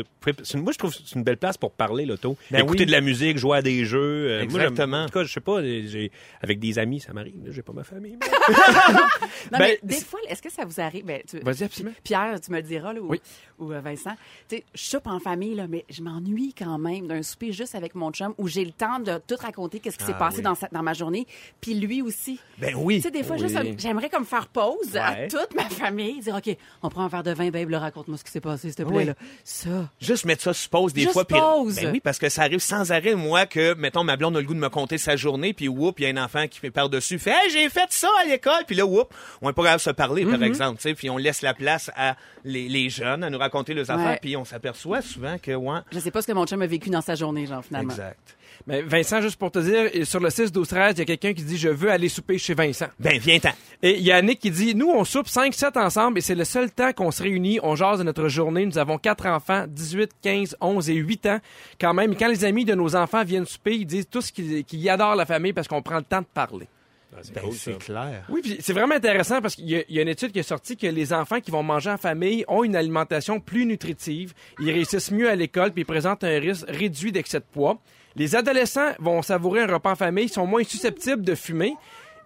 moi, je trouve que c'est une belle place pour parler, l'auto. Ben Écouter oui. de la musique, jouer à des jeux. euh, moi, Exactement. en tout cas, je sais pas, j'ai, avec des amis, ça m'arrive. J'ai pas ma famille. mais- [LAUGHS] Non, Ben, mais des fois, est-ce que ça vous arrive? Ben, tu- Vas-y, absolument. Pierre, tu me le diras, là, ou, Oui. ou euh, Vincent. Tu sais, je soupe en famille, là, mais je m'ennuie quand même d'un souper juste avec mon chum où j'ai le temps de tout raconter, qu'est-ce qui s'est Ah, passé oui. dans, sa- dans ma journée, puis lui aussi. Ben oui. Tu sais, des fois, juste, j'aimerais comme faire pause à toute ma famille, dire, OK, on prend un verre de vin, babe, là, raconte-moi ce qui s'est passé, s'il te plaît, Oui. là. Ça. Juste mettre ça sur pause des Juste fois. pause. Ben oui, parce que ça arrive sans arrêt, moi, que, mettons, ma blonde a le goût de me compter sa journée, puis whoop, il y a un enfant qui fait par-dessus, fait, hey, j'ai fait ça à l'école, puis là, whoop, on est pas capable de se parler, par exemple, tu sais, puis on laisse la place à les, les jeunes à nous raconter leurs affaires, puis on s'aperçoit souvent que, ouais, Je sais pas ce que mon chum a vécu dans sa journée, genre, finalement. exact. Mais Vincent, juste pour te dire, sur le 6 12 13 il y a quelqu'un qui dit je veux aller souper chez Vincent. Ben, viens-t'en. Et il y a Annick qui dit nous on soupe 5 7 ensemble et c'est le seul temps qu'on se réunit, on jase de notre journée. Nous avons quatre enfants, 18, 15, 11 et 8 ans. Quand même, quand les amis de nos enfants viennent souper, ils disent tous qu'ils qu'ils adorent la famille parce qu'on prend le temps de parler. Ah, c'est Ben, cool, clair. Oui, puis c'est vraiment intéressant parce qu'il y, a- il y a une étude qui est sortie que les enfants qui vont manger en famille ont une alimentation plus nutritive, ils réussissent mieux à l'école puis ils présentent un risque réduit d'excès de poids. Les adolescents vont savourer un repas en famille, sont moins susceptibles de fumer.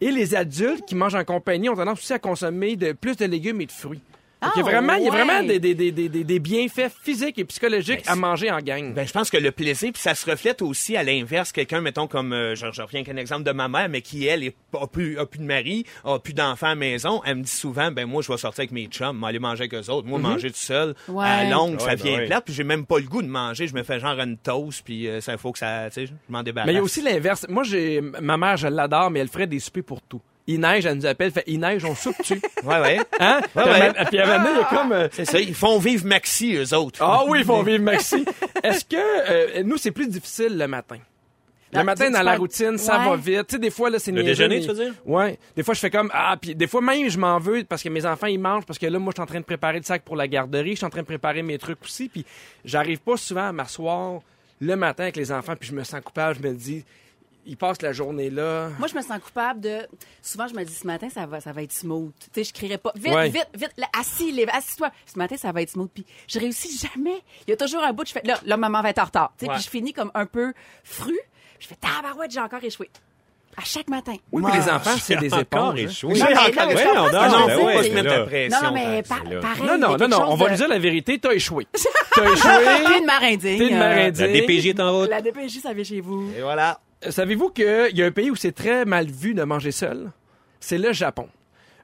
Et les adultes qui mangent en compagnie ont tendance aussi à consommer de, plus de légumes et de fruits. Il y a vraiment, il y a vraiment des, des, des, des, des- des bienfaits physiques et psychologiques Ben, à manger en gang. Ben, je pense que le plaisir, puis ça se reflète aussi à l'inverse. Quelqu'un, mettons, comme, euh, je, je reviens qu'un exemple de ma mère, mais qui, elle, est, a, plus, a plus de mari, a plus d'enfants à la maison, elle me dit souvent, ben, moi, je vais sortir avec mes chums, aller manger avec eux autres. Moi, manger tout seul, Ouais. à longue, Ouais, ça ben vient ouais. plate, puis j'ai même pas le goût de manger. Je me fais genre une toast, puis euh, ça faut que ça, tu sais, je m'en débarrasse. Mais il y a aussi l'inverse. Moi, j'ai ma mère, je l'adore, mais elle ferait des soupers pour tout. Il neige, elle nous appelle, elle fait il neige, on soupe dessus. [LAUGHS] Ouais, ouais. Hein? Ouais, Puis, ouais. à- Puis à un moment donné, il y a comme. euh, C'est ça, ils font vivre Maxi, eux autres. Ah oui, ils font vivre Maxi. [LAUGHS] Est-ce que euh, nous, c'est plus difficile le matin? Le matin, dans la routine, ça Ouais. va vite. Tu sais, des fois, là, c'est Le niaiseux, déjeuner, mais- tu veux dire? Ouais. Des fois, je fais comme, ah, puis des fois, même, je m'en veux parce que mes enfants, ils mangent, parce que là, moi, je suis en train de préparer le sac pour la garderie, je suis en train de préparer mes trucs aussi, puis j'arrive pas souvent à m'asseoir le matin avec les enfants, puis je me sens coupable, je me dis, ils passent la journée là. Moi, je me sens coupable de. Souvent, je me dis ce matin, ça va, ça va être smooth. Tu sais, je crierai pas. Vite, Ouais. vite, vite. Là, assis, lève, assis-toi. Ce matin, ça va être smooth. Puis, je réussis jamais. Il y a toujours un bout. Je fais, là, là, maman va être en retard. Tu sais, Ouais. puis je finis comme un peu fru. Je fais, tabarouette, j'ai encore échoué. À chaque matin. Oui, mais les enfants, c'est des encore éponges. hein. échoué. Non, mais là, Ouais, je comprends non, non, tu Ah non, faut dire. pas se mettre la pression. Non, non, mais pareil. Non, non, non, non, on va de- lui dire la vérité, t'as échoué. [LAUGHS] T'as T'es échoué. une marindigne. T'es une marindigne. La DPJ est en route. La DPJ, ça vient chez vous. Et voilà. Savez-vous qu'il y a un pays où c'est très mal vu de manger seul? C'est le Japon.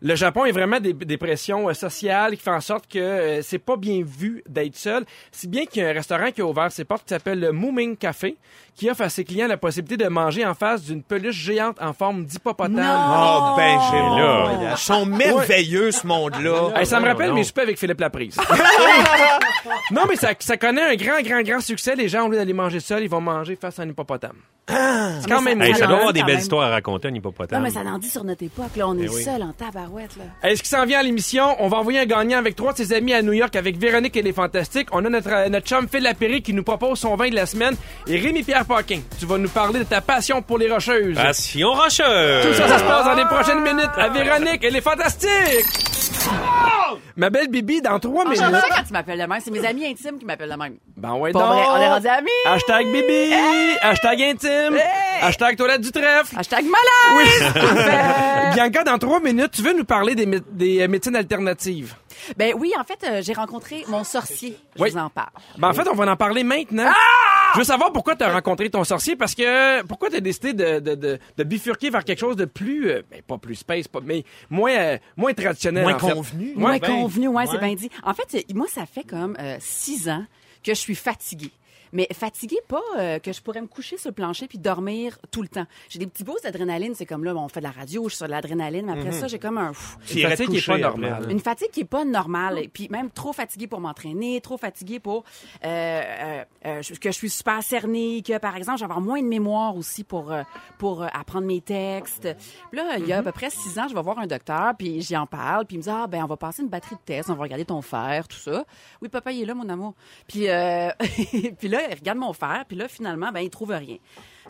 Le Japon est vraiment des, des pressions euh, sociales qui font en sorte que euh, c'est pas bien vu d'être seul. Si bien qu'il y a un restaurant qui a ouvert ses portes qui s'appelle le Mooming Café, qui offre à ses clients la possibilité de manger en face d'une peluche géante en forme d'hippopotame. Oh, ben, j'ai là. là. Ils sont merveilleux, ce monde-là. Hey, ça me rappelle non. mes soupers avec Philippe Laprise. [LAUGHS] non, mais ça, ça connaît un grand, grand, grand succès. Les gens, au lieu d'aller manger seul, ils vont manger face à un hippopotame. c'est quand même Hey, Ça ça doit avoir des belles histoires à raconter, un hippopotame. Non, mais ça en dit sur notre époque. Là, on est oui. seul en tabarouette. Là. Est-ce qu'il s'en vient à l'émission? On va envoyer un gagnant avec trois de ses amis à New York avec Véronique et les Fantastiques. On a notre, euh, notre chum Phil Lapéry qui nous propose son vin de la semaine. Et Rémi-Pierre Paquin, tu vas nous parler de ta passion pour les rocheuses. Passion rocheuse! Tout ça, ça se passe dans les prochaines minutes à Véronique et les Fantastiques! Ma belle Bibi, dans trois Ah, J'aime minutes. ça quand tu m'appelles de même. C'est mes amis intimes qui m'appellent de même. Ben ouais, Pas donc. vrai, on est rendus amis. Hashtag Bibi! Hashtag intime! Hashtag toilette du trèfle! Hashtag malade. [LAUGHS] Bianca, dans trois minutes, tu veux nous parler des, mé- des euh, médecines alternatives? Ben oui, en fait, euh, j'ai rencontré mon sorcier. Je Oui. vous en parle. Ben, en fait, on va en parler maintenant. Je veux savoir pourquoi tu as rencontré ton sorcier, parce que pourquoi tu as décidé de, de, de, de bifurquer vers quelque chose de plus, euh, ben, pas plus space, pas, mais moins, euh, moins traditionnel. Moins en fait. convenu. Moins ben, convenu, ouais, c'est ouais. bien dit. En fait, euh, moi, ça fait comme euh, six ans que je suis fatiguée. Mais fatiguée, pas euh, que je pourrais me coucher sur le plancher puis dormir tout le temps. J'ai des petits boosts d'adrénaline. C'est comme là, bon, on fait de la radio, je suis sur de l'adrénaline. Mais après ça, j'ai comme un... pff, Puis Une fatigue qui est pas normale. Une fatigue qui est pas normale, et puis même trop fatiguée pour m'entraîner, trop fatiguée pour euh, euh, euh, que je suis super cernée, que par exemple, j'ai avoir moins de mémoire aussi pour euh, pour euh, apprendre mes textes. Puis là, il y a à peu près six ans, je vais voir un docteur, puis j'y en parle, puis il me dit ah ben on va passer une batterie de tests, on va regarder ton fer, tout ça. Oui, papa, il est là, mon amour. Puis euh, [LAUGHS] puis là, regarde mon fer, puis là finalement, ben il trouve rien.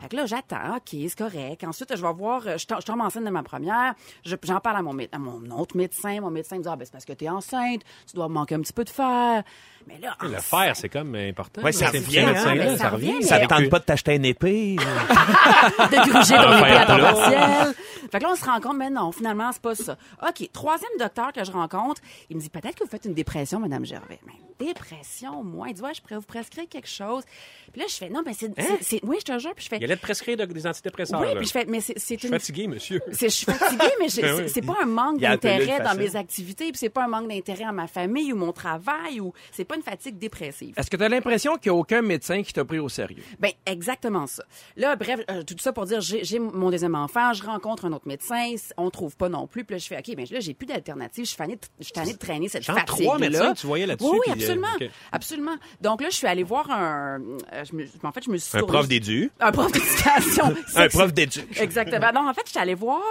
Fait que là, j'attends, OK, c'est correct. Ensuite, je vais voir, euh, je tom- je tombe enceinte de ma première, je- j'en parle à mon, à mon autre médecin. Mon médecin me dit, ah, ben, c'est parce que t'es enceinte, tu dois manquer un petit peu de fer. Mais là, Le enceinte- fer, c'est comme important. Ouais, ça C'est- revient, ces hein, mais ça ça revient. revient, Ça mais- te tente pas de t'acheter une épée? [LAUGHS] de gruger ton Un épée à temps partiel. Fait que là, on se rend compte, mais non, finalement, c'est pas ça. OK, troisième docteur que je rencontre, il me dit, peut-être que vous faites une dépression, Madame Gervais. Mais dépression, moi? Il dit, ouais, je pourrais vous prescrire quelque chose. Puis là, je fais, non, mais c'est... c'est- Oui, je te jure. Puis je fais, allait te prescrire de- des antidépresseurs. oui, là. puis je fais, mais c'est c'est Je suis une... fatigué, monsieur. [LAUGHS] C'est- Je suis fatiguée, mais [LAUGHS] Ben c'est c'est pas un manque d'intérêt dans mes activités, puis c'est pas un manque d'intérêt à ma famille ou mon travail, ou c'est pas une fatigue dépressive. Est-ce que tu as l'impression qu'il n'y a aucun médecin qui t'a pris au sérieux? Ben exactement ça. Là, bref, euh, tout ça pour dire, j'ai j'ai mon deuxième enfant, je rencontre un autre médecin, on trouve pas non plus, puis là je fais, ok, ben là j'ai plus d'alternative, je suis tannée de- je suis tannée de traîner cette Genre fatigue trois médecins tu voyais là-dessus, Oui, euh, Absolument, absolument. Donc là, je suis allée voir un. euh, je me- en fait, je me suis Un prof d'édu. Un prof [LAUGHS] Un prof d'édu. Exactement. Non, en fait, je suis allée voir.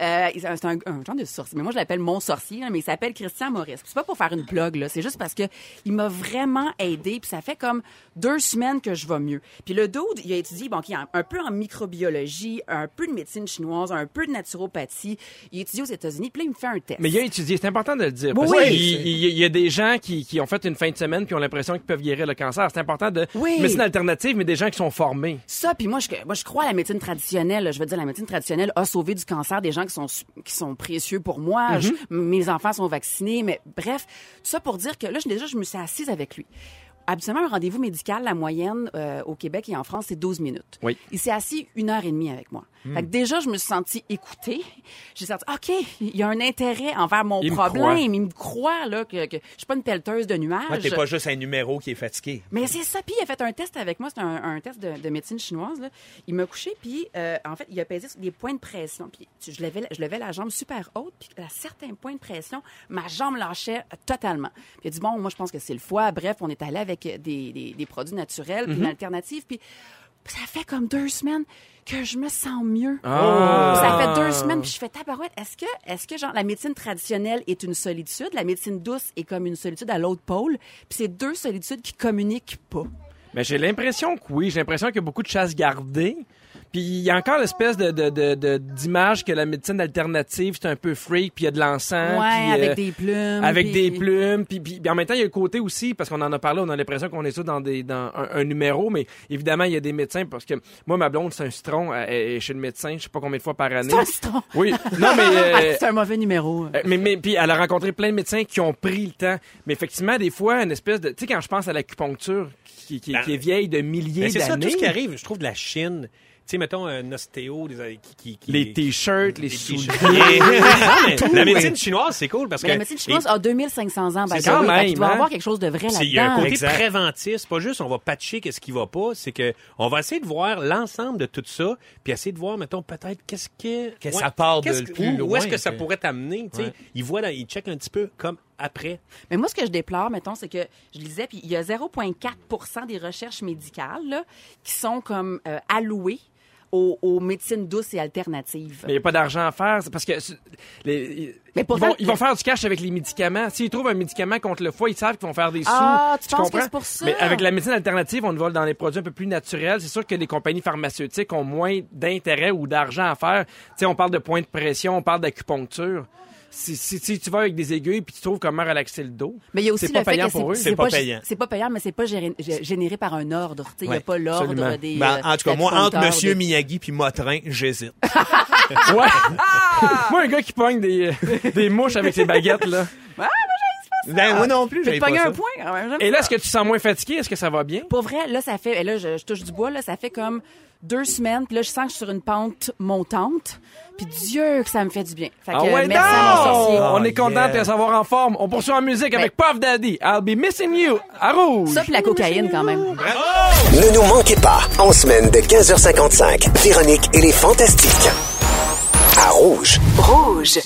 Euh, c'est un, c'est genre de sorcier. Mais moi, je l'appelle mon sorcier, mais il s'appelle Christian Maurice. C'est pas pour faire une blog, là. C'est juste parce que il m'a vraiment aidé. Puis ça fait comme deux semaines que je vais mieux. Puis le dude, il a étudié, bon, qui un, peu en microbiologie, un peu de médecine chinoise, un peu de naturopathie. Il a étudié aux États-Unis. Puis là, il me fait un test. Mais il a étudié, c'est important de le dire. Oui, parce oui. qu'il- il, il y a des gens qui, qui ont fait une fin de semaine puis ont l'impression qu'ils peuvent guérir le cancer. C'est important de Oui. médecine alternative, mais des gens qui sont formés. Ça, puis moi je, moi, je crois à la médecine traditionnelle. Je veux dire, la médecine traditionnelle a sauvé du cancer des gens qui sont, qui sont précieux pour moi. Je- mes enfants sont vaccinés, mais bref, tout ça pour dire que là, je- déjà, je me suis assise avec lui. Habituellement, un rendez-vous médical, la moyenne euh, au Québec et en France, c'est 12 minutes. Oui. Il s'est assis une heure et demie avec moi. Fait que déjà, je me suis sentie écoutée. J'ai senti, OK, il y a un intérêt envers mon Il problème. Il me croit là, que, que je suis pas une pelleteuse de nuages. Ouais, T'es pas juste un numéro qui est fatigué. Mais c'est ça. Puis il a fait un test avec moi. C'est un, un test de, de médecine chinoise. Là. Il m'a couché, puis euh, en fait, il a pesé sur des points de pression. Puis je levais, je levais la jambe super haute, puis à certains points de pression, ma jambe lâchait totalement. Puis il a dit, bon, moi, je pense que c'est le foie. Bref, on est allé avec euh, des, des, des produits naturels, puis une alternative. Puis ça fait comme deux semaines que je me sens mieux. Ah. Ça fait deux semaines, puis je fais tabarouette. Est-ce que, est-ce que genre la médecine traditionnelle est une solitude, la médecine douce est comme une solitude à l'autre pôle, puis c'est deux solitudes qui communiquent pas. Mais j'ai l'impression que oui. J'ai l'impression qu'il y a beaucoup de chasse gardée. Puis il y a encore l'espèce de, de, de, de- d'image que la médecine alternative, c'est un peu freak, puis il y a de l'encens. Ouais, avec euh, des plumes. Avec puis- des plumes, puis, puis- puis en même temps, il y a le côté aussi, parce qu'on en a parlé, on a l'impression qu'on est ça dans, des, dans un, un numéro, mais évidemment, il y a des médecins, parce que moi, ma blonde, c'est un citron, elle est chez le médecin, je sais pas combien de fois par année. C'est un citron. Oui, [LAUGHS] non, mais... euh, Ah, c'est un mauvais numéro. euh, mais, mais puis elle a rencontré plein de médecins qui ont pris le temps. Mais effectivement, des fois, une espèce de... Tu sais, quand je pense à l'acupuncture, qui, qui, qui est vieille de milliers Ben, c'est ça, tout d'années... ce qui arrive, je trouve, de la Chine. Tu sais, mettons un ostéo des- qui, qui, qui- Les t-shirts, les les souliers. [LAUGHS] la médecine chinoise, c'est cool parce Mais que la médecine chinoise a 2500 ans. by C'est quand même, doit y hein? avoir quelque chose de vrai c'est- il y a un là-dedans. côté Exact. préventif. C'est pas juste on va patcher qu'est-ce qui va pas, c'est que on va essayer de voir l'ensemble de tout ça, puis essayer de voir, mettons, peut-être qu'est-ce que Que ça part de que- plus où, est-ce que ça pourrait t'amener, tu sais? Ouais. Il voit, là, il check un petit peu comme après. Mais moi, ce que je déplore, mettons, c'est que je lisais, puis il y a 0,4% des recherches médicales là, qui sont comme euh, allouées aux, aux médecines douces et alternatives. Mais il n'y a pas d'argent à faire. c'est Parce que les- Mais ils, vont, ils vont faire du cash avec les médicaments. S'ils trouvent un médicament contre le foie, ils savent qu'ils vont faire des sous. Ah, tu penses que comprends? c'est pour ça? Mais avec la médecine alternative, on vole dans les produits un peu plus naturels. C'est sûr que les compagnies pharmaceutiques ont moins d'intérêt ou d'argent à faire. Tu sais, on parle de points de pression, on parle d'acupuncture. Si, si, si tu vas avec des aiguilles puis tu trouves comment relaxer le dos, Mais il y a aussi c'est le pas fait payant que pour eux. c'est C'est pas pas payant. C'est pas payant, mais c'est pas géré- généré par un ordre. Tu sais, Il n'y a pas l'ordre des. Ben, euh, en tout cas, moi, entre Monsieur des- Miyagi puis Motrin, j'hésite. [LAUGHS] Ouais. Moi, un gars qui pogne des, euh, [LAUGHS] des mouches avec ses baguettes, là. Ben, moi non plus, J'ai pas un ça. point. quand même, Et là, est-ce que tu te sens moins fatigué? Est-ce que ça va bien? Pour vrai, là, ça fait. Et là, je, je touche du bois, là, ça fait comme deux semaines. Puis là, je sens que je suis sur une pente montante. Puis Dieu, que ça me fait du bien. Fait que, Ah ouais, merci à mon sorcier. non! On est content de te savoir en forme. On poursuit en musique avec Puff Daddy. I'll be missing you. À rouge. Ça, puis la cocaïne, quand même. Ne nous manquez pas, en semaine de 15h55, Véronique et les Fantastiques. À Rouge. Rouge.